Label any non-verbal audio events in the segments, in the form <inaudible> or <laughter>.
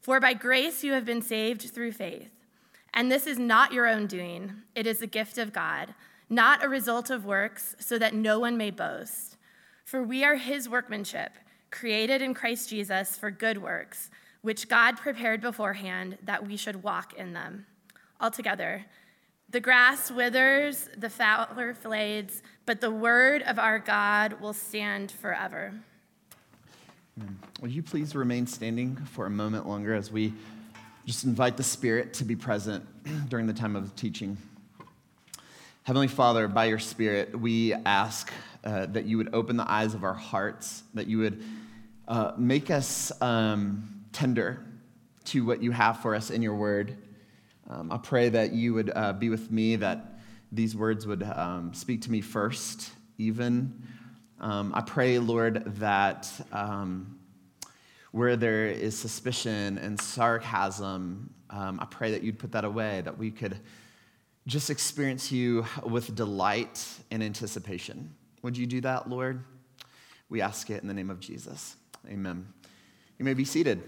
For by grace you have been saved through faith. And this is not your own doing, it is a gift of God, not a result of works, so that no one may boast. For we are his workmanship, created in Christ Jesus for good works, which God prepared beforehand that we should walk in them. Altogether, the grass withers, the flower fades, but the word of our God will stand forever. Will you please remain standing for a moment longer as we just invite the Spirit to be present <clears throat> during the time of teaching? Heavenly Father, by your Spirit, we ask uh, that you would open the eyes of our hearts, that you would uh, make us um, tender to what you have for us in your word. Um, I pray that you would uh, be with me, that these words would um, speak to me first, even um, I pray, Lord, that um, where there is suspicion and sarcasm, um, I pray that you'd put that away, that we could just experience you with delight and anticipation. Would you do that, Lord? We ask it in the name of Jesus. Amen. You may be seated.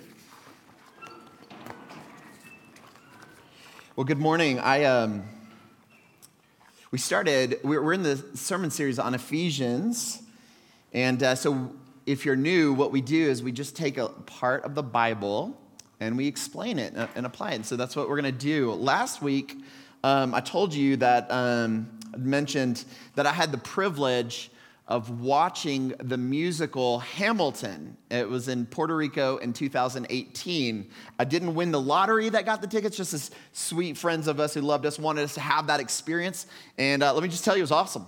Well, good morning. I um, we started. We're in the sermon series on Ephesians, and uh, so, if you're new, what we do is we just take a part of the Bible and we explain it and apply it. And so, that's what we're going to do. Last week, um, I told you that um, I mentioned that I had the privilege of watching the musical Hamilton. It was in Puerto Rico in 2018. I didn't win the lottery that got the tickets, just as sweet friends of us who loved us wanted us to have that experience. And uh, let me just tell you, it was awesome.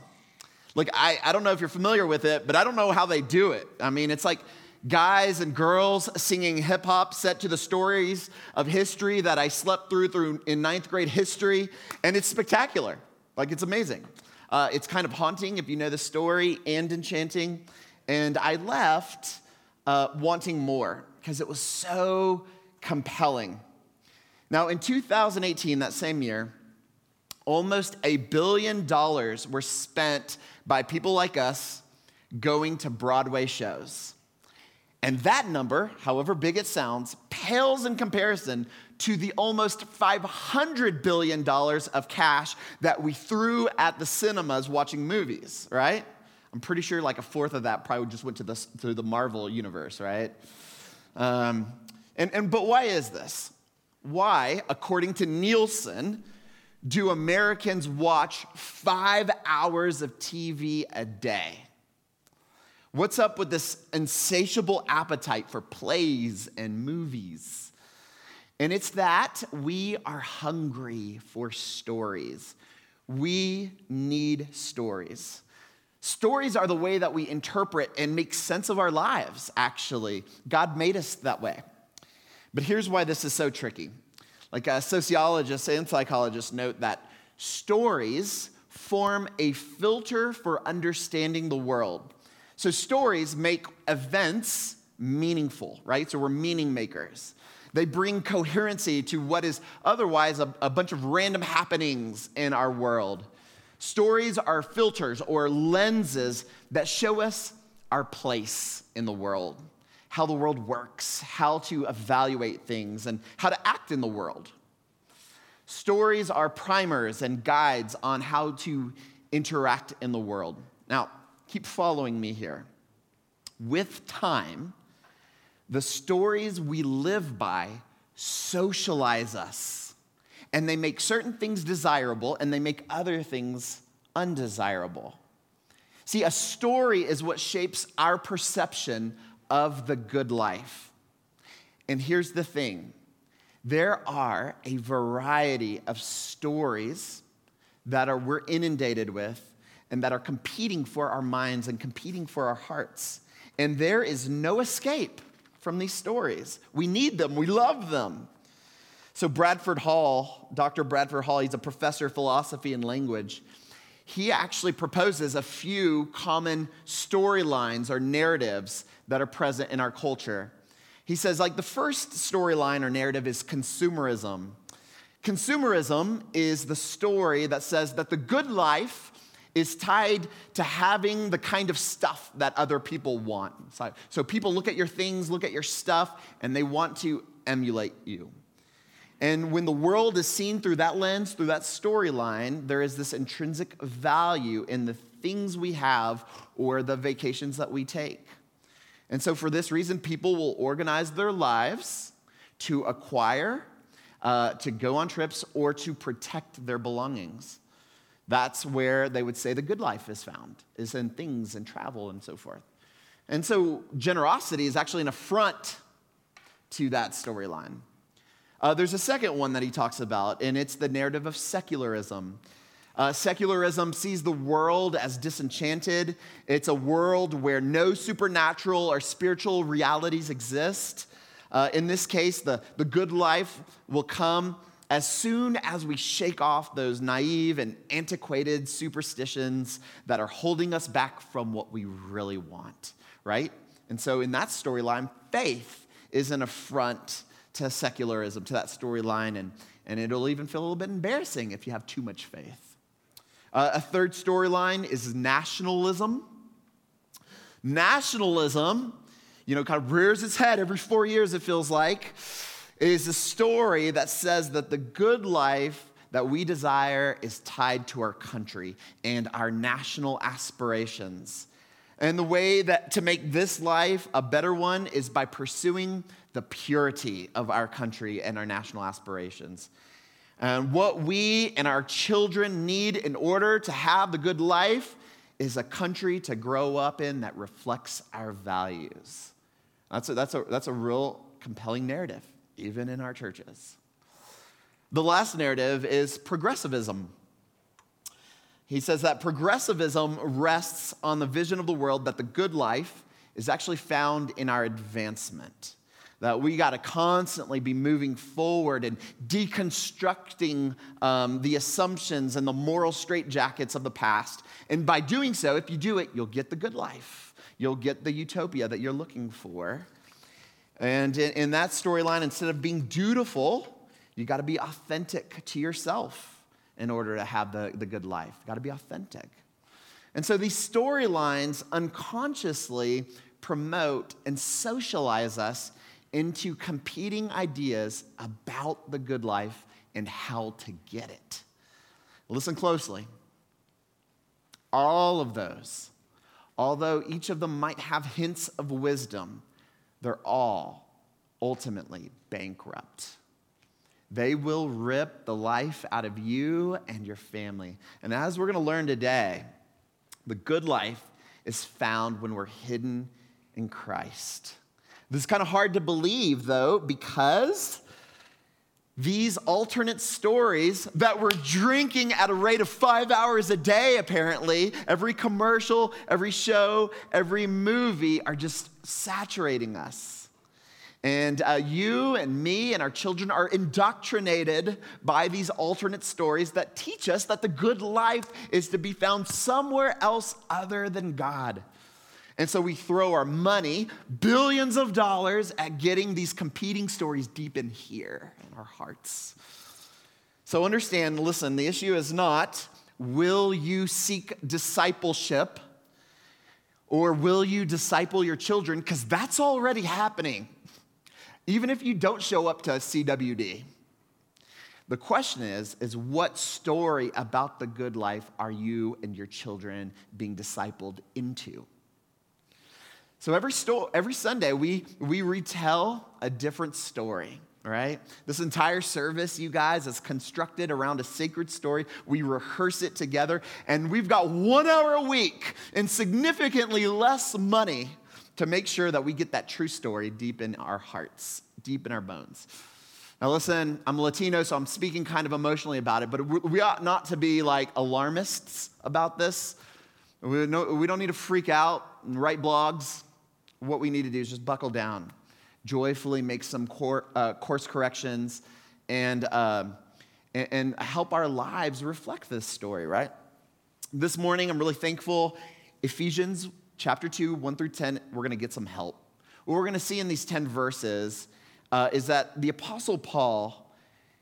Like, I, I don't know if you're familiar with it, but I don't know how they do it. I mean, it's like guys and girls singing hip hop set to the stories of history that I slept through through in ninth grade history, and it's spectacular. Like, it's amazing. Uh, it's kind of haunting if you know the story and enchanting. And I left uh, wanting more because it was so compelling. Now, in 2018, that same year, almost a billion dollars were spent by people like us going to Broadway shows. And that number, however big it sounds, pales in comparison to the almost $500 billion of cash that we threw at the cinemas watching movies, right? I'm pretty sure like a fourth of that probably just went to the, to the Marvel universe, right? Um, and, and, but why is this? Why, according to Nielsen, do Americans watch five hours of TV a day? What's up with this insatiable appetite for plays and movies? And it's that we are hungry for stories. We need stories. Stories are the way that we interpret and make sense of our lives, actually. God made us that way. But here's why this is so tricky like uh, sociologists and psychologists note that stories form a filter for understanding the world. So stories make events meaningful, right? So we're meaning makers. They bring coherency to what is otherwise a, a bunch of random happenings in our world. Stories are filters or lenses that show us our place in the world how the world works, how to evaluate things, and how to act in the world. Stories are primers and guides on how to interact in the world. Now, keep following me here. With time, the stories we live by socialize us. And they make certain things desirable and they make other things undesirable. See, a story is what shapes our perception of the good life. And here's the thing there are a variety of stories that are, we're inundated with and that are competing for our minds and competing for our hearts. And there is no escape from these stories. We need them, we love them. So, Bradford Hall, Dr. Bradford Hall, he's a professor of philosophy and language. He actually proposes a few common storylines or narratives that are present in our culture. He says, like, the first storyline or narrative is consumerism. Consumerism is the story that says that the good life is tied to having the kind of stuff that other people want. So people look at your things, look at your stuff, and they want to emulate you. And when the world is seen through that lens, through that storyline, there is this intrinsic value in the things we have or the vacations that we take. And so, for this reason, people will organize their lives to acquire uh, to go on trips or to protect their belongings. That's where they would say the good life is found, is in things and travel and so forth. And so generosity is actually an affront to that storyline. Uh, there's a second one that he talks about, and it's the narrative of secularism. Uh, secularism sees the world as disenchanted. It's a world where no supernatural or spiritual realities exist. Uh, in this case, the, the good life will come as soon as we shake off those naive and antiquated superstitions that are holding us back from what we really want, right? And so, in that storyline, faith is an affront to secularism, to that storyline, and, and it'll even feel a little bit embarrassing if you have too much faith. Uh, a third storyline is nationalism. Nationalism you know, kind of rears its head every four years, it feels like, is a story that says that the good life that we desire is tied to our country and our national aspirations. And the way that to make this life a better one is by pursuing the purity of our country and our national aspirations. And what we and our children need in order to have the good life is a country to grow up in that reflects our values. That's a, that's a, that's a real compelling narrative, even in our churches. The last narrative is progressivism. He says that progressivism rests on the vision of the world that the good life is actually found in our advancement. That we got to constantly be moving forward and deconstructing um, the assumptions and the moral straitjackets of the past. And by doing so, if you do it, you'll get the good life you'll get the utopia that you're looking for. And in, in that storyline, instead of being dutiful, you got to be authentic to yourself in order to have the, the good life. Got to be authentic. And so these storylines unconsciously promote and socialize us into competing ideas about the good life and how to get it. Listen closely. All of those Although each of them might have hints of wisdom, they're all ultimately bankrupt. They will rip the life out of you and your family. And as we're going to learn today, the good life is found when we're hidden in Christ. This is kind of hard to believe, though, because these alternate stories that we're drinking at a rate of five hours a day, apparently. Every commercial, every show, every movie are just saturating us. And uh, you and me and our children are indoctrinated by these alternate stories that teach us that the good life is to be found somewhere else other than God. And so we throw our money, billions of dollars, at getting these competing stories deep in here in our hearts. So understand, listen, the issue is not will you seek discipleship or will you disciple your children? Because that's already happening, even if you don't show up to CWD. The question is, is what story about the good life are you and your children being discipled into? So every, sto- every Sunday, we, we retell a different story right? This entire service, you guys, is constructed around a sacred story. We rehearse it together, and we've got one hour a week and significantly less money to make sure that we get that true story deep in our hearts, deep in our bones. Now, listen, I'm Latino, so I'm speaking kind of emotionally about it, but we ought not to be like alarmists about this. We don't need to freak out and write blogs. What we need to do is just buckle down, joyfully make some uh, course corrections, and, uh, and help our lives reflect this story, right? This morning, I'm really thankful. Ephesians chapter 2, 1 through 10, we're going to get some help. What we're going to see in these 10 verses uh, is that the Apostle Paul,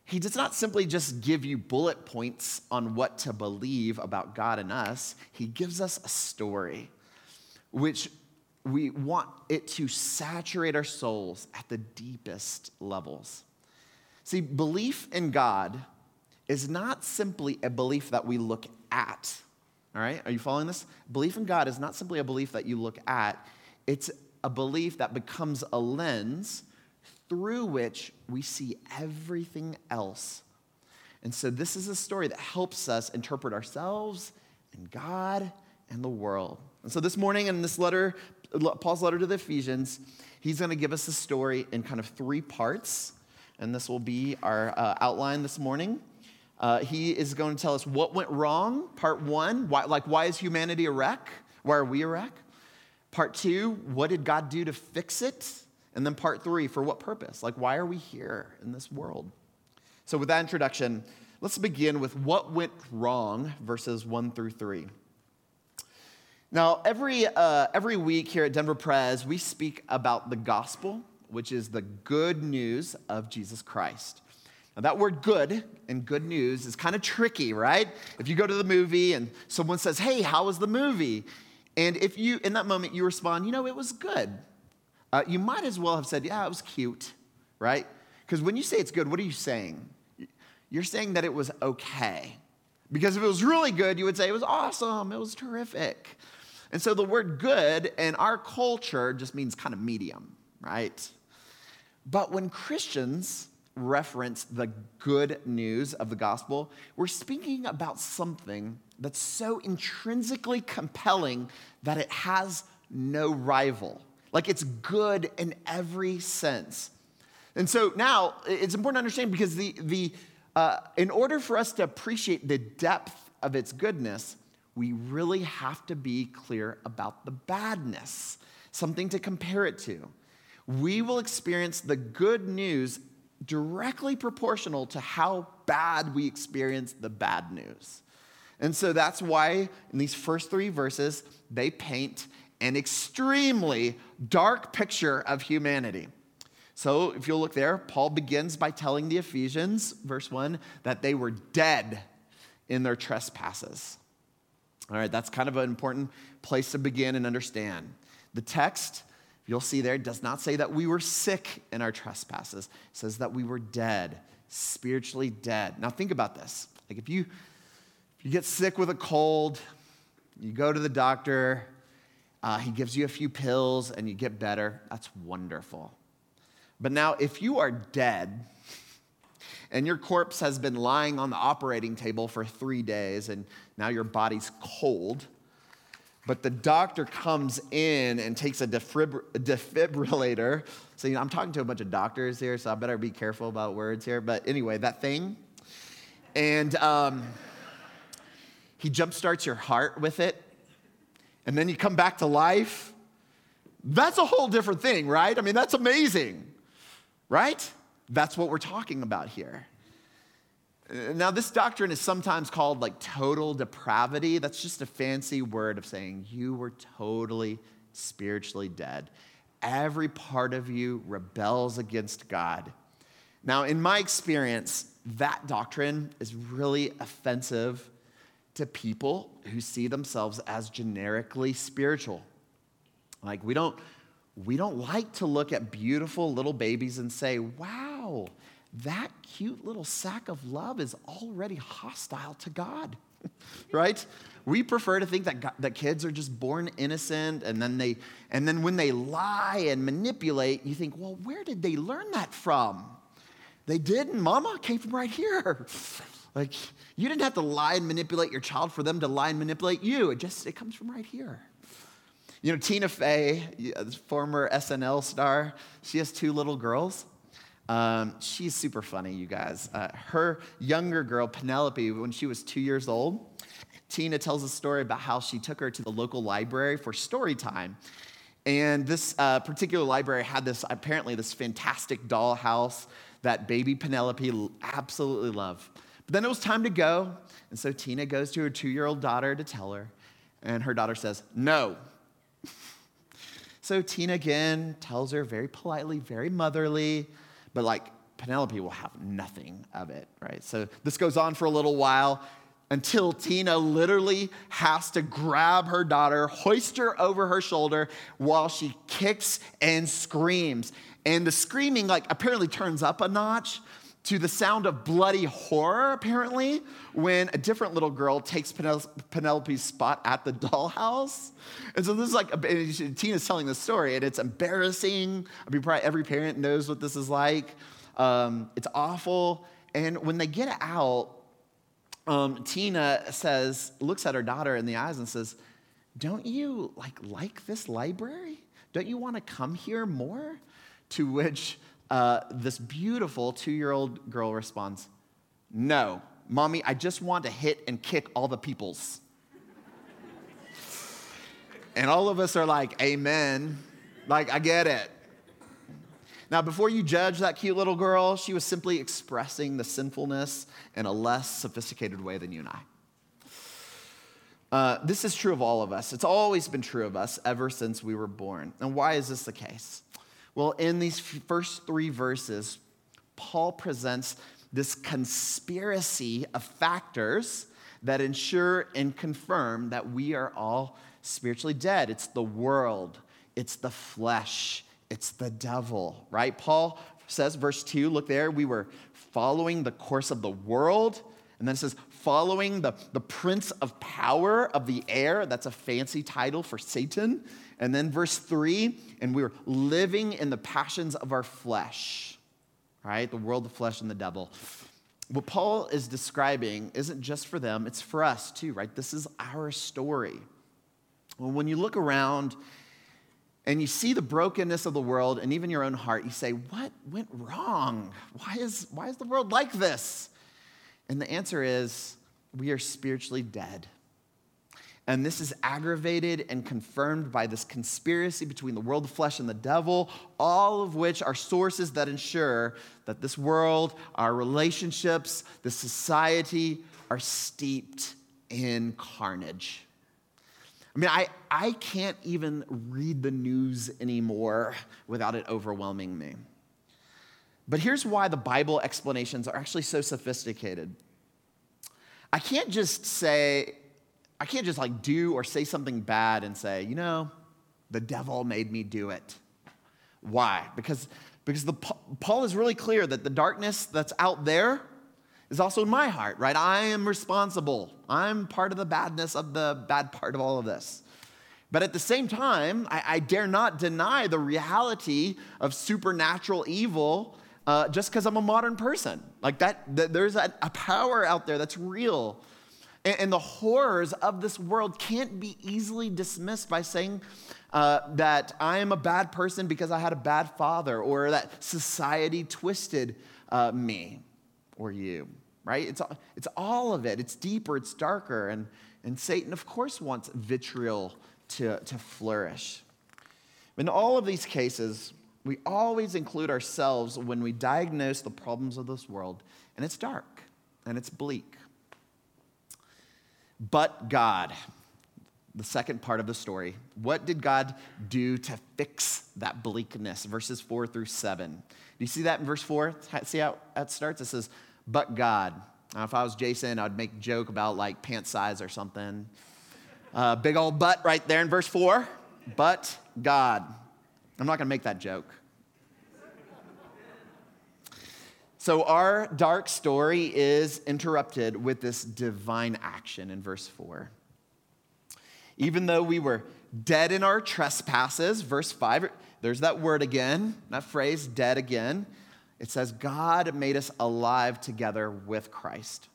he does not simply just give you bullet points on what to believe about God and us, he gives us a story which we want it to saturate our souls at the deepest levels. See, belief in God is not simply a belief that we look at. All right? Are you following this? Belief in God is not simply a belief that you look at, it's a belief that becomes a lens through which we see everything else. And so, this is a story that helps us interpret ourselves and God and the world. And so, this morning in this letter, Paul's letter to the Ephesians, he's going to give us a story in kind of three parts. And this will be our uh, outline this morning. Uh, he is going to tell us what went wrong, part one, why, like why is humanity a wreck? Why are we a wreck? Part two, what did God do to fix it? And then part three, for what purpose? Like, why are we here in this world? So, with that introduction, let's begin with what went wrong, verses one through three. Now, every, uh, every week here at Denver Pres, we speak about the gospel, which is the good news of Jesus Christ. Now, that word good and good news is kind of tricky, right? If you go to the movie and someone says, Hey, how was the movie? And if you, in that moment, you respond, You know, it was good. Uh, you might as well have said, Yeah, it was cute, right? Because when you say it's good, what are you saying? You're saying that it was okay. Because if it was really good, you would say it was awesome, it was terrific. And so the word good in our culture just means kind of medium, right? But when Christians reference the good news of the gospel, we're speaking about something that's so intrinsically compelling that it has no rival. Like it's good in every sense. And so now it's important to understand because the, the, uh, in order for us to appreciate the depth of its goodness, we really have to be clear about the badness, something to compare it to. We will experience the good news directly proportional to how bad we experience the bad news. And so that's why in these first three verses, they paint an extremely dark picture of humanity. So if you'll look there, Paul begins by telling the Ephesians, verse 1, that they were dead in their trespasses. All right, that's kind of an important place to begin and understand. The text you'll see there does not say that we were sick in our trespasses. It says that we were dead, spiritually dead. Now think about this. Like if you if you get sick with a cold, you go to the doctor, uh, he gives you a few pills and you get better. That's wonderful. But now if you are dead, and your corpse has been lying on the operating table for three days, and now your body's cold, but the doctor comes in and takes a defibrillator. So, you know, I'm talking to a bunch of doctors here, so I better be careful about words here. But anyway, that thing. And um, he jumpstarts your heart with it. And then you come back to life. That's a whole different thing, right? I mean, that's amazing, right? That's what we're talking about here. Now, this doctrine is sometimes called like total depravity. That's just a fancy word of saying you were totally spiritually dead. Every part of you rebels against God. Now, in my experience, that doctrine is really offensive to people who see themselves as generically spiritual. Like, we don't, we don't like to look at beautiful little babies and say, wow, that cute little sack of love is already hostile to God, <laughs> right? We prefer to think that, God, that kids are just born innocent, and then, they, and then when they lie and manipulate, you think, well, where did they learn that from? They didn't. Mama came from right here. <laughs> Like, you didn't have to lie and manipulate your child for them to lie and manipulate you. It just, it comes from right here. You know, Tina Fey, former SNL star, she has two little girls. Um, she's super funny, you guys. Uh, her younger girl, Penelope, when she was two years old, Tina tells a story about how she took her to the local library for story time. And this uh, particular library had this, apparently, this fantastic dollhouse that baby Penelope absolutely loved. But then it was time to go. And so Tina goes to her two year old daughter to tell her. And her daughter says, No. So Tina again tells her very politely, very motherly, but like Penelope will have nothing of it, right? So this goes on for a little while until Tina literally has to grab her daughter, hoist her over her shoulder while she kicks and screams. And the screaming, like, apparently turns up a notch to the sound of bloody horror, apparently, when a different little girl takes Penelope's spot at the <laughs> dollhouse. And so this is like, Tina's telling the story, and it's embarrassing. I mean, probably every parent knows what this is like. Um, it's awful. And when they get out, um, Tina says, looks at her daughter in the eyes and says, "Don't you like like this library? Don't you want to come here more?" To which uh, this beautiful two-year-old girl responds, "No, mommy, I just want to hit and kick all the peoples." and all of us are like, "Amen." Like I get it. Now, before you judge that cute little girl, she was simply expressing the sinfulness in a less sophisticated way than you and I. Uh, this is true of all of us. It's always been true of us ever since we were born. And why is this the case? Well, in these first three verses, Paul presents this conspiracy of factors that ensure and confirm that we are all spiritually dead. It's the world, it's the flesh, it's the devil, right? Paul says, verse 2, look there, we were following the course of the world. And then it says, following the, the prince of power of the air. That's a fancy title for Satan. And then verse 3, and we were living in the passions of our flesh, right? The world, the flesh, and the devil. What Paul is describing isn't just for them, it's for us too, right? This is our story. When you look around and you see the brokenness of the world and even your own heart, you say, What went wrong? Why is, why is the world like this? And the answer is, we are spiritually dead. And this is aggravated and confirmed by this conspiracy between the world of flesh and the devil, all of which are sources that ensure that this world, our relationships, the society are steeped in carnage. I mean, I, I can't even read the news anymore without it overwhelming me. But here's why the Bible explanations are actually so sophisticated. I can't just say, I can't just like do or say something bad and say, you know, the devil made me do it. Why? Because, because the, Paul is really clear that the darkness that's out there is also in my heart, right? I am responsible. I'm part of the badness of the bad part of all of this. But at the same time, I, I dare not deny the reality of supernatural evil uh, just because I'm a modern person. Like that, there's a, a, power out there that's real. And, and, the horrors of this world can't be easily dismissed by saying uh, that I am a bad person because I had a bad father or that society twisted uh, me or you right? It's, it's all of it. It's deeper, it's darker. And, and Satan, of course, wants vitriol to, to flourish. In all of these cases, we always include ourselves when we diagnose the problems of this world, and it's dark and it's bleak. But God, the second part of the story, what did God do to fix that bleakness? Verses four through seven. Do you see that in verse four? See how it starts? It says, but God. Now, if I was Jason, I'd make a joke about like pant size or something. Uh, big old butt right there in verse 4. But God. I'm not going to make that joke. So, our dark story is interrupted with this divine action in verse 4. Even though we were dead in our trespasses, verse 5, there's that word again, that phrase, dead again. it says, God made us alive together with Christ.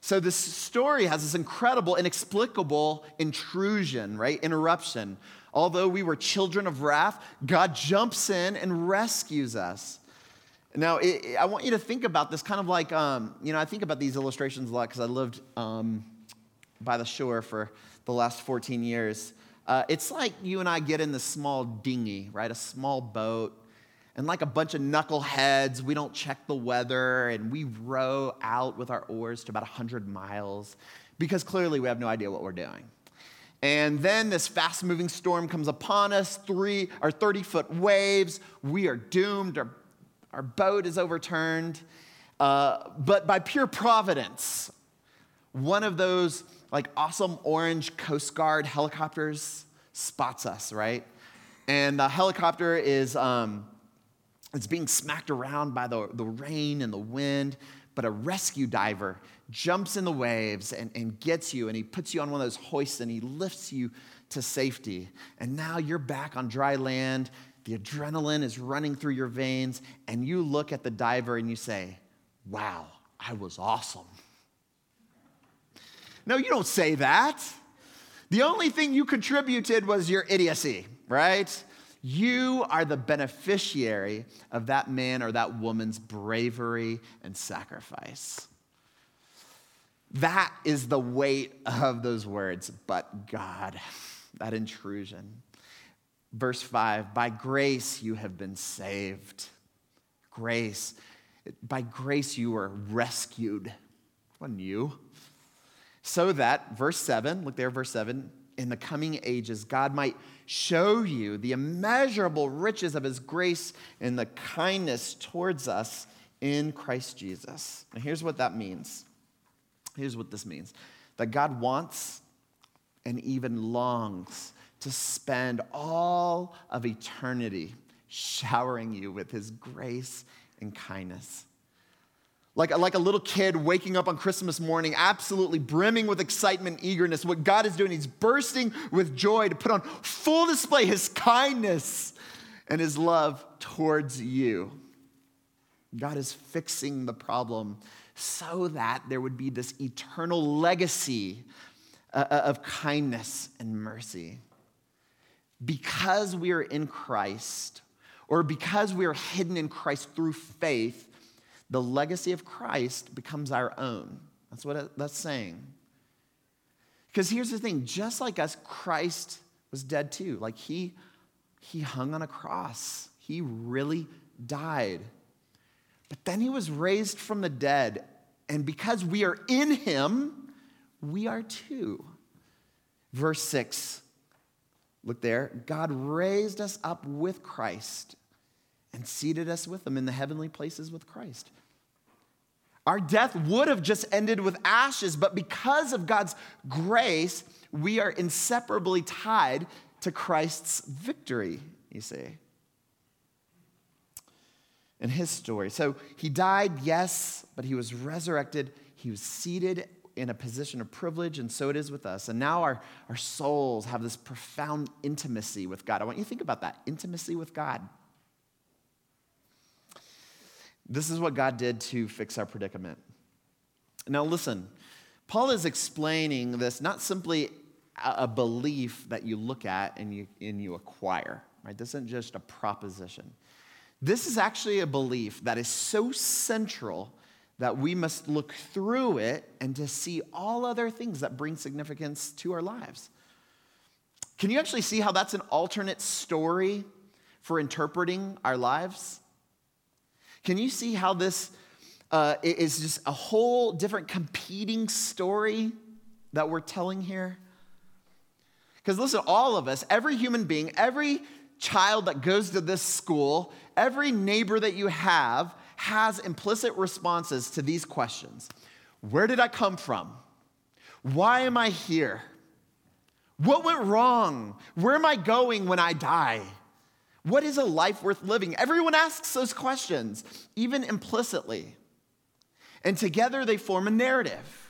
So this story has this incredible, inexplicable intrusion, right? Interruption. Although we were children of wrath, God jumps in and rescues us. Now, it, I want you to think about this kind of like, um, you know, I think about these illustrations a lot because I lived um, by the shore for the last 14 years. Uh, it's like you and I get in this small dinghy, right? A small boat and like a bunch of knuckleheads, we don't check the weather and we row out with our oars to about 100 miles because clearly we have no idea what we're doing. And then this fast moving storm comes upon us, three or 30 foot waves. We are doomed. Our, our boat is overturned. Uh, but by pure providence, one of those like awesome orange Coast Guard helicopters spots us, right? And the helicopter is um, it's being smacked around by the, the rain and the wind, but a rescue diver jumps in the waves and, and gets you, and he puts you on one of those hoists and he lifts you to safety. And now you're back on dry land. The adrenaline is running through your veins, and you look at the diver and you say, Wow, I was awesome. No, you don't say that. The only thing you contributed was your idiocy, right? You are the beneficiary of that man or that woman's bravery and sacrifice. That is the weight of those words, but God, that intrusion. Verse 5 By grace you have been saved. Grace. By grace you were rescued. Wasn't you. So that, verse 7, look there, verse 7, in the coming ages, God might show you the immeasurable riches of his grace and the kindness towards us in Christ Jesus. And here's what that means. Here's what this means that God wants and even longs to spend all of eternity showering you with his grace and kindness. Like, like a little kid waking up on Christmas morning, absolutely brimming with excitement eagerness. What God is doing, He's bursting with joy to put on full display His kindness and His love towards you. God is fixing the problem so that there would be this eternal legacy uh, uh, of kindness and mercy. Because we are in Christ, or because we are hidden in Christ through faith, the legacy of Christ becomes our own. That's what that's saying. Because here's the thing just like us, Christ was dead too. Like he, he hung on a cross, he really died. But then he was raised from the dead. And because we are in him, we are too. Verse 6, look there. God raised us up with Christ and seated us with him in the heavenly places with Christ. Our death would have just ended with ashes, but because of God's grace, we are inseparably tied to Christ's victory, you see. In his story. So he died, yes, but he was resurrected. He was seated in a position of privilege, and so it is with us. And now our, our souls have this profound intimacy with God. I want you to think about that intimacy with God. This is what God did to fix our predicament. Now, listen, Paul is explaining this not simply a belief that you look at and you, and you acquire, right? This isn't just a proposition. This is actually a belief that is so central that we must look through it and to see all other things that bring significance to our lives. Can you actually see how that's an alternate story for interpreting our lives? Can you see how this uh, is just a whole different competing story that we're telling here? Because listen, all of us, every human being, every child that goes to this school, every neighbor that you have has implicit responses to these questions Where did I come from? Why am I here? What went wrong? Where am I going when I die? What is a life worth living? Everyone asks those questions, even implicitly. And together they form a narrative.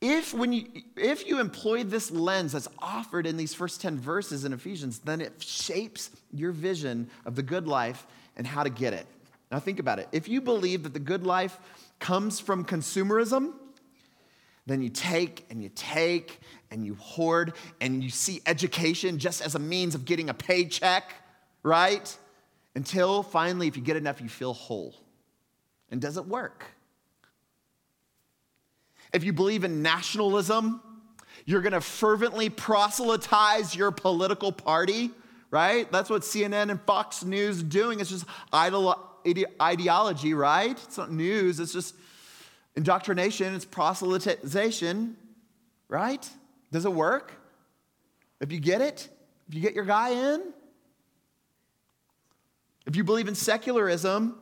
If, when you, if you employ this lens that's offered in these first 10 verses in Ephesians, then it shapes your vision of the good life and how to get it. Now, think about it. If you believe that the good life comes from consumerism, then you take and you take and you hoard and you see education just as a means of getting a paycheck, right? Until finally, if you get enough, you feel whole. And does it work? If you believe in nationalism, you're gonna fervently proselytize your political party, right? That's what CNN and Fox News doing. It's just ideology, right? It's not news, it's just indoctrination, it's proselytization, right? Does it work? If you get it, if you get your guy in, if you believe in secularism,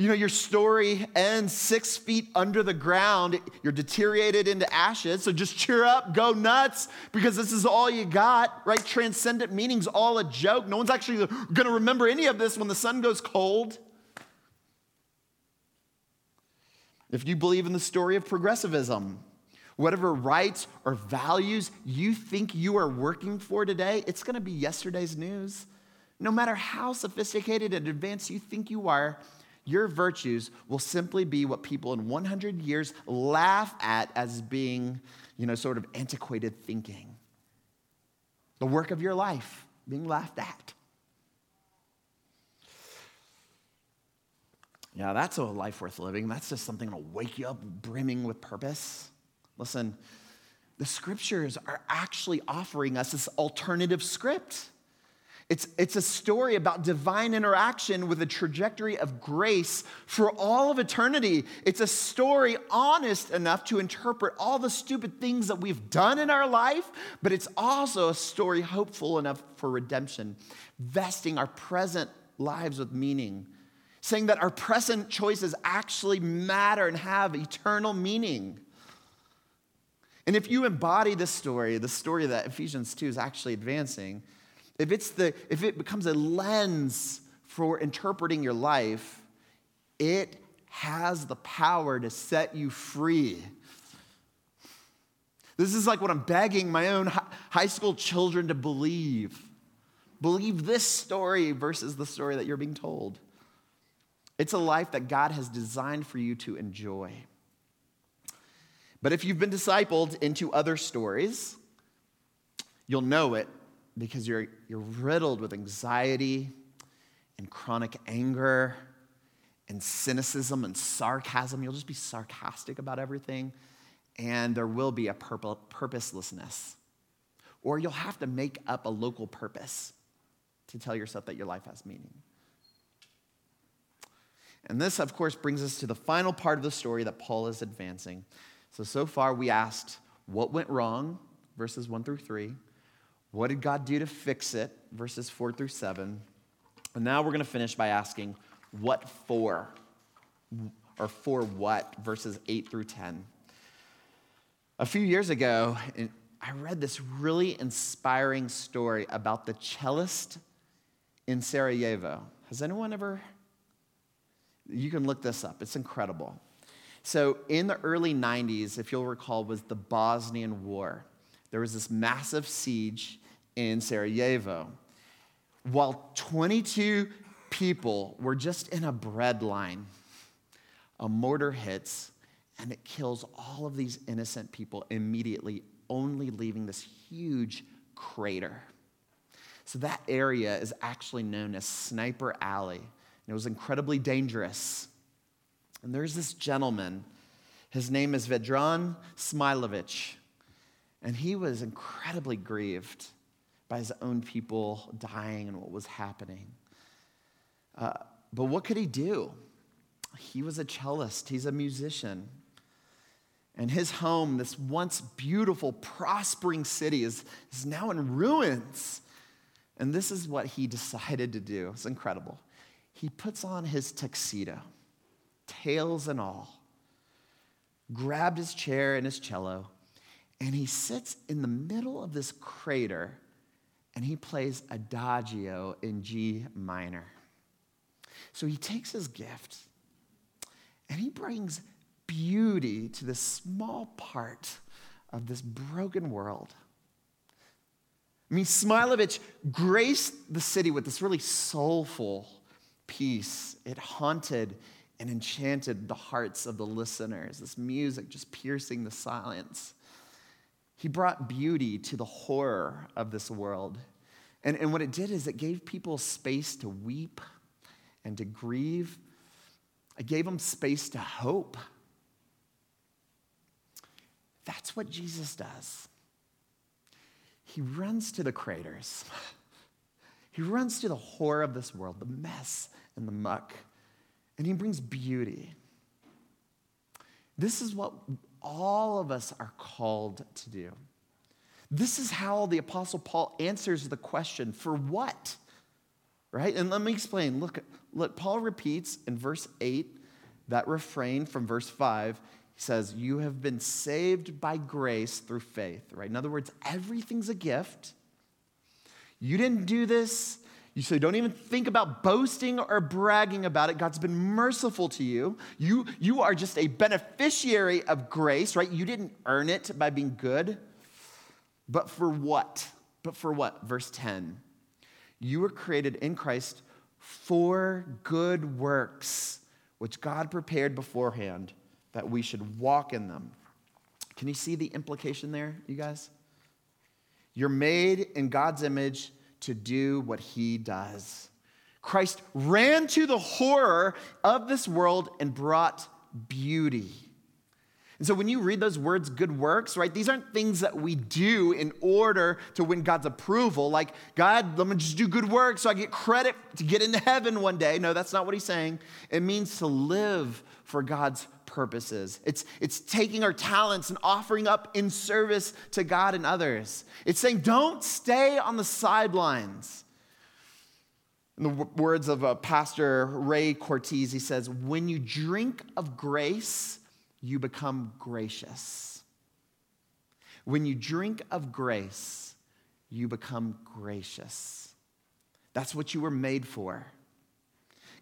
you know, your story ends six feet under the ground. You're deteriorated into ashes. So just cheer up, go nuts, because this is all you got, right? Transcendent meaning's all a joke. No one's actually going to remember any of this when the sun goes cold. If you believe in the story of progressivism, whatever rights or values you think you are working for today, it's going to be yesterday's news. No matter how sophisticated and advanced you think you are, your virtues will simply be what people in 100 years laugh at as being, you know, sort of antiquated thinking. The work of your life being laughed at. Yeah, that's a life worth living. That's just something that'll wake you up brimming with purpose. Listen, the scriptures are actually offering us this alternative script. It's, it's a story about divine interaction with a trajectory of grace for all of eternity. It's a story honest enough to interpret all the stupid things that we've done in our life, but it's also a story hopeful enough for redemption, vesting our present lives with meaning saying that our present choices actually matter and have eternal meaning. And if you embody this story, the story that Ephesians 2 is actually advancing, if, it's the, if it becomes a lens for interpreting your life, it has the power to set you free. This is like what I'm begging my own high school children to believe. Believe this story versus the story that you're being told. It's a life that God has designed for you to enjoy. But if you've been discipled into other stories, you'll know it because you're, you're riddled with anxiety and chronic anger and cynicism and sarcasm. You'll just be sarcastic about everything, and there will be a purposelessness. Or you'll have to make up a local purpose to tell yourself that your life has meaning. And this, of course, brings us to the final part of the story that Paul is advancing. So, so far we asked what went wrong, verses 1 through 3. What did God do to fix it, verses 4 through 7. And now we're going to finish by asking what for, or for what, verses 8 through 10. A few years ago, I read this really inspiring story about the cellist in Sarajevo. Has anyone ever you can look this up, it's incredible. So, in the early 90s, if you'll recall, was the Bosnian War. There was this massive siege in Sarajevo. While 22 people were just in a bread line, a mortar hits and it kills all of these innocent people immediately, only leaving this huge crater. So, that area is actually known as Sniper Alley. and It was incredibly dangerous. And there's this gentleman. His name is Vedran Smailović. And he was incredibly grieved by his own people dying and what was happening. Uh, but what could he do? He was a cellist, he's a musician. And his home, this once beautiful, prospering city, is, is now in ruins. And this is what he <laughs> decided to do. It's incredible he puts on his tuxedo, tails and all, grabbed his chair and his cello, and he sits in the middle of this crater and he plays Adagio in G minor. So he takes his gift and he brings beauty to this small part of this broken world. I mean, Smailović graced the city with this really soulful piece. It haunted and enchanted the hearts of the listeners, this music just piercing the silence. He brought beauty to the horror of this world. And, and what it did is it gave people space to weep and to grieve. It gave them space to hope. That's what Jesus does. He runs to the craters. <laughs> He runs to the horror of this world, the mess and the muck, and he brings beauty. This is what all of us are called to do. This is how the Apostle Paul answers the question for what? Right? And let me explain. Look, look, Paul repeats in verse 8 that refrain from verse 5. He says, You have been saved by grace through faith, right? In other words, everything's a gift. You didn't do this. You say, don't even think about boasting or bragging about it. God's been merciful to you. You, you are just a beneficiary of grace, right? You didn't earn it by being good. But for what? But for what? Verse 10. You were created in Christ for good works, which God prepared beforehand that we should walk in them. Can you see the implication there, you guys? You're made in God's image to do what he does. Christ ran to the horror of this world and brought beauty. And so when you read those words, good works, right, these aren't things that we do in order to win God's approval. Like, God, let me just do good works so I get credit to get into heaven one day. No, that's not what he's saying. It means to live for God's purposes. It's, it's taking our talents and offering up in service to God and others. It's saying, don't stay on the sidelines. In the words of a pastor, Ray Cortez, he says, when you drink of grace, you become gracious. When you drink of grace, you become gracious. That's what you were made for.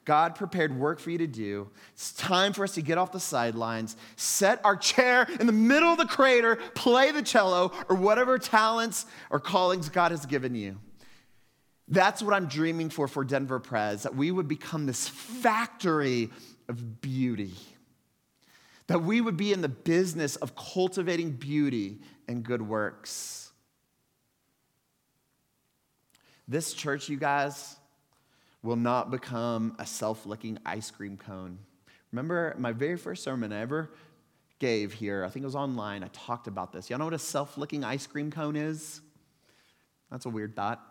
God prepared work for you to do. It's time for us to get off the sidelines, set our chair in the middle of the crater, play the cello, or whatever talents or callings God has given you. That's what I'm dreaming for for Denver Pres, that we would become this factory of beauty, that we would be in the business of cultivating beauty and good works. This church, you guys, will not become a self licking ice cream cone. Remember my very first sermon I ever gave here, I think it was online, I talked about this. Y'all know what a self licking ice cream cone is? That's a weird thought.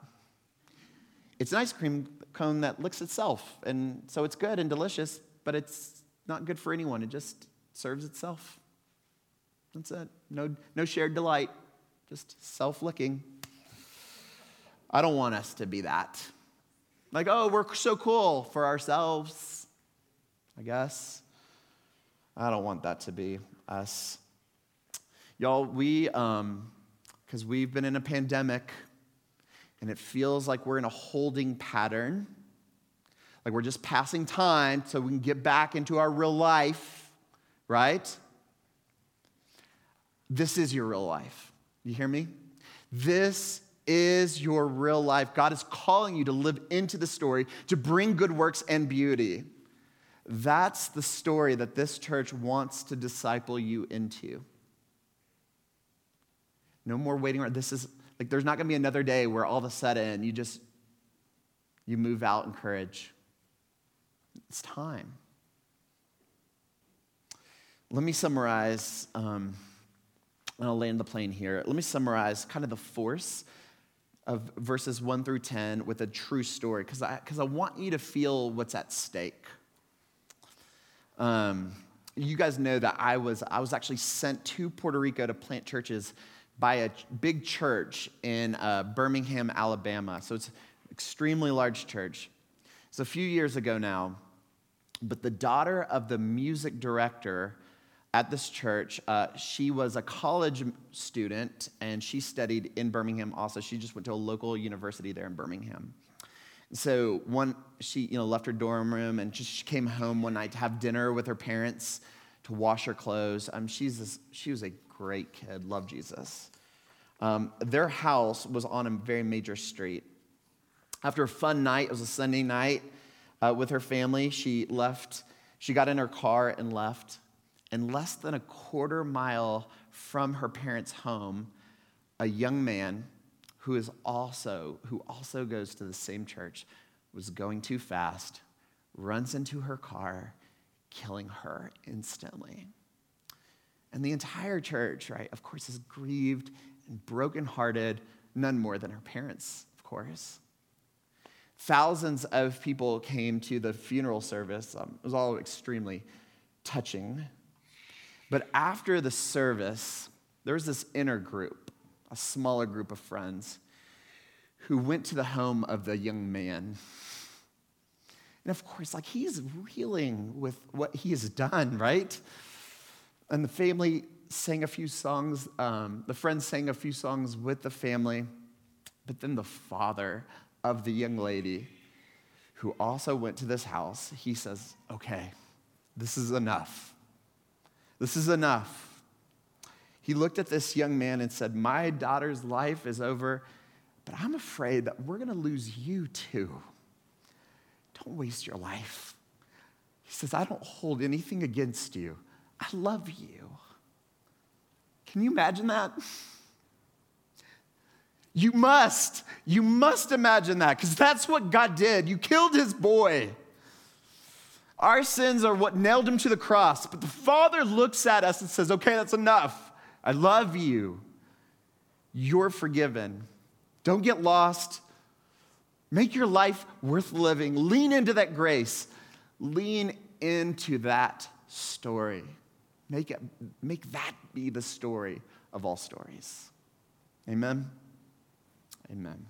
It's an ice cream cone that licks itself, and so it's good and delicious, but it's not good for anyone. It just serves itself. That's it. No, no shared delight, just self licking. I don't want us to be that. Like, oh, we're so cool for ourselves, I guess. I don't want that to be us. Y'all, we, um, because we've been in a pandemic and it feels like we're in a holding pattern, like we're just passing time so we can get back into our real life, right? This is your real life. You hear me? This is your real life. God is calling you to live into the story, to bring good works and beauty. That's the story that this church wants to disciple you into. No more waiting around. This is like there's not going to be another day where all of a sudden you just you move out in courage. It's time. Let me summarize, um, and I'll land the plane here. Let me summarize kind of the force of verses 1 through 10 with a true story because I, cause I want you to feel what's at stake. Um, you guys know that I was, I was actually sent to Puerto Rico to plant churches by a big church in uh, Birmingham, Alabama. So it's an extremely large church. It's a few years ago now, but the daughter of the music director at this church. Uh, she was a college student and she studied in Birmingham also. She just went to a local university there in Birmingham. So one, she you know left her dorm room and just came home one night to have dinner with her parents to wash her clothes. Um, she's she was a great kid, loved Jesus. Um, their house was on a very major street. After a fun night, it was a Sunday night. uh, with her family. She left, she got in her car and left. And less than a quarter mile from her parents' home, a young man who is also who also goes to the same church was going too fast, runs into her car, killing her instantly. And the entire church, right, of course, is grieved and brokenhearted, none more than her parents, of course. Thousands of people came to the funeral service. Um, it was all extremely touching. But after the service, there was this inner group, a smaller group of friends, who went to the home of the young man. And of course, like he's reeling with what he has done, right? And the family sang a few songs, um, the friends sang a few songs with the family. But then the father of the young lady who also went to this house, he says, Okay, this is enough. This is enough. He looked at this young man and said, My daughter's life is over, but I'm afraid that we're going to lose you too. Don't waste your life. He says, I don't hold anything against you. I love you. Can you imagine that? You must. You must imagine that because that's what God did. You killed his boy. Our sins are what nailed him to the cross. But the Father looks at us and says, Okay, that's enough. I love you. You're forgiven. Don't get lost. Make your life worth living. Lean into that grace. Lean into that story. Make, it, make that be the story of all stories. Amen. Amen.